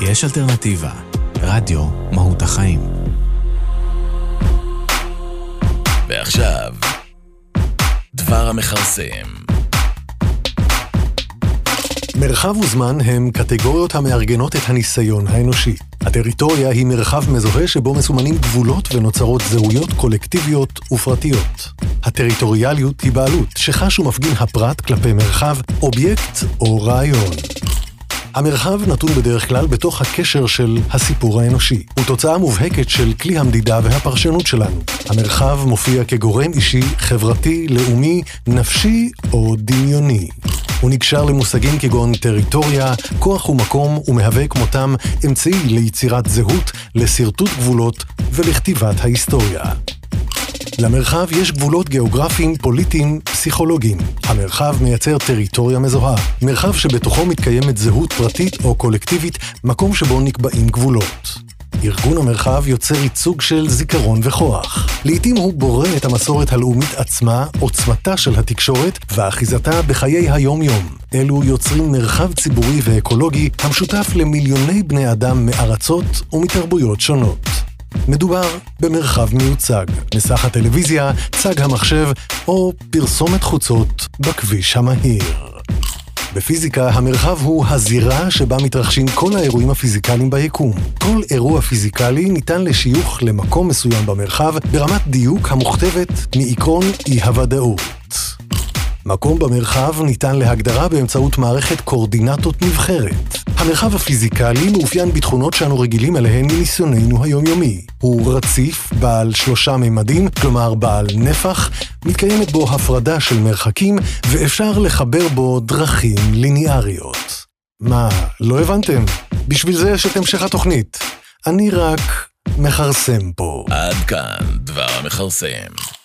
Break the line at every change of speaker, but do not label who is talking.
יש אלטרנטיבה. רדיו מהות החיים.
ועכשיו, דבר המכרסם.
מרחב וזמן הם קטגוריות המארגנות את הניסיון האנושי. הטריטוריה היא מרחב מזוהה שבו מסומנים גבולות ונוצרות זהויות קולקטיביות ופרטיות. הטריטוריאליות היא בעלות שחש ומפגין הפרט כלפי מרחב, אובייקט או רעיון. המרחב נתון בדרך כלל בתוך הקשר של הסיפור האנושי. הוא תוצאה מובהקת של כלי המדידה והפרשנות שלנו. המרחב מופיע כגורם אישי, חברתי, לאומי, נפשי או דמיוני. הוא נקשר למושגים כגון טריטוריה, כוח ומקום, ומהווה כמותם אמצעי ליצירת זהות, לשרטוט גבולות ולכתיבת ההיסטוריה. למרחב יש גבולות גיאוגרפיים, פוליטיים, פסיכולוגיים. המרחב מייצר טריטוריה מזוהה, מרחב שבתוכו מתקיימת זהות פרטית או קולקטיבית, מקום שבו נקבעים גבולות. ארגון המרחב יוצר ייצוג של זיכרון וכוח. לעתים הוא בורא את המסורת הלאומית עצמה, עוצמתה של התקשורת ואחיזתה בחיי היום-יום. אלו יוצרים מרחב ציבורי ואקולוגי המשותף למיליוני בני אדם מארצות ומתרבויות שונות. מדובר במרחב מיוצג, מסך הטלוויזיה, צג המחשב או פרסומת חוצות בכביש המהיר. בפיזיקה, המרחב הוא הזירה שבה מתרחשים כל האירועים הפיזיקליים ביקום. כל אירוע פיזיקלי ניתן לשיוך למקום מסוים במרחב ברמת דיוק המוכתבת מעקרון אי-הוודאות. מקום במרחב ניתן להגדרה באמצעות מערכת קורדינטות נבחרת. המרחב הפיזיקלי מאופיין בתכונות שאנו רגילים אליהן מניסיוננו היומיומי. הוא רציף, בעל שלושה ממדים, כלומר בעל נפח, מתקיימת בו הפרדה של מרחקים, ואפשר לחבר בו דרכים ליניאריות. מה, לא הבנתם? בשביל זה יש את המשך התוכנית. אני רק מכרסם פה.
עד כאן דבר המכרסם.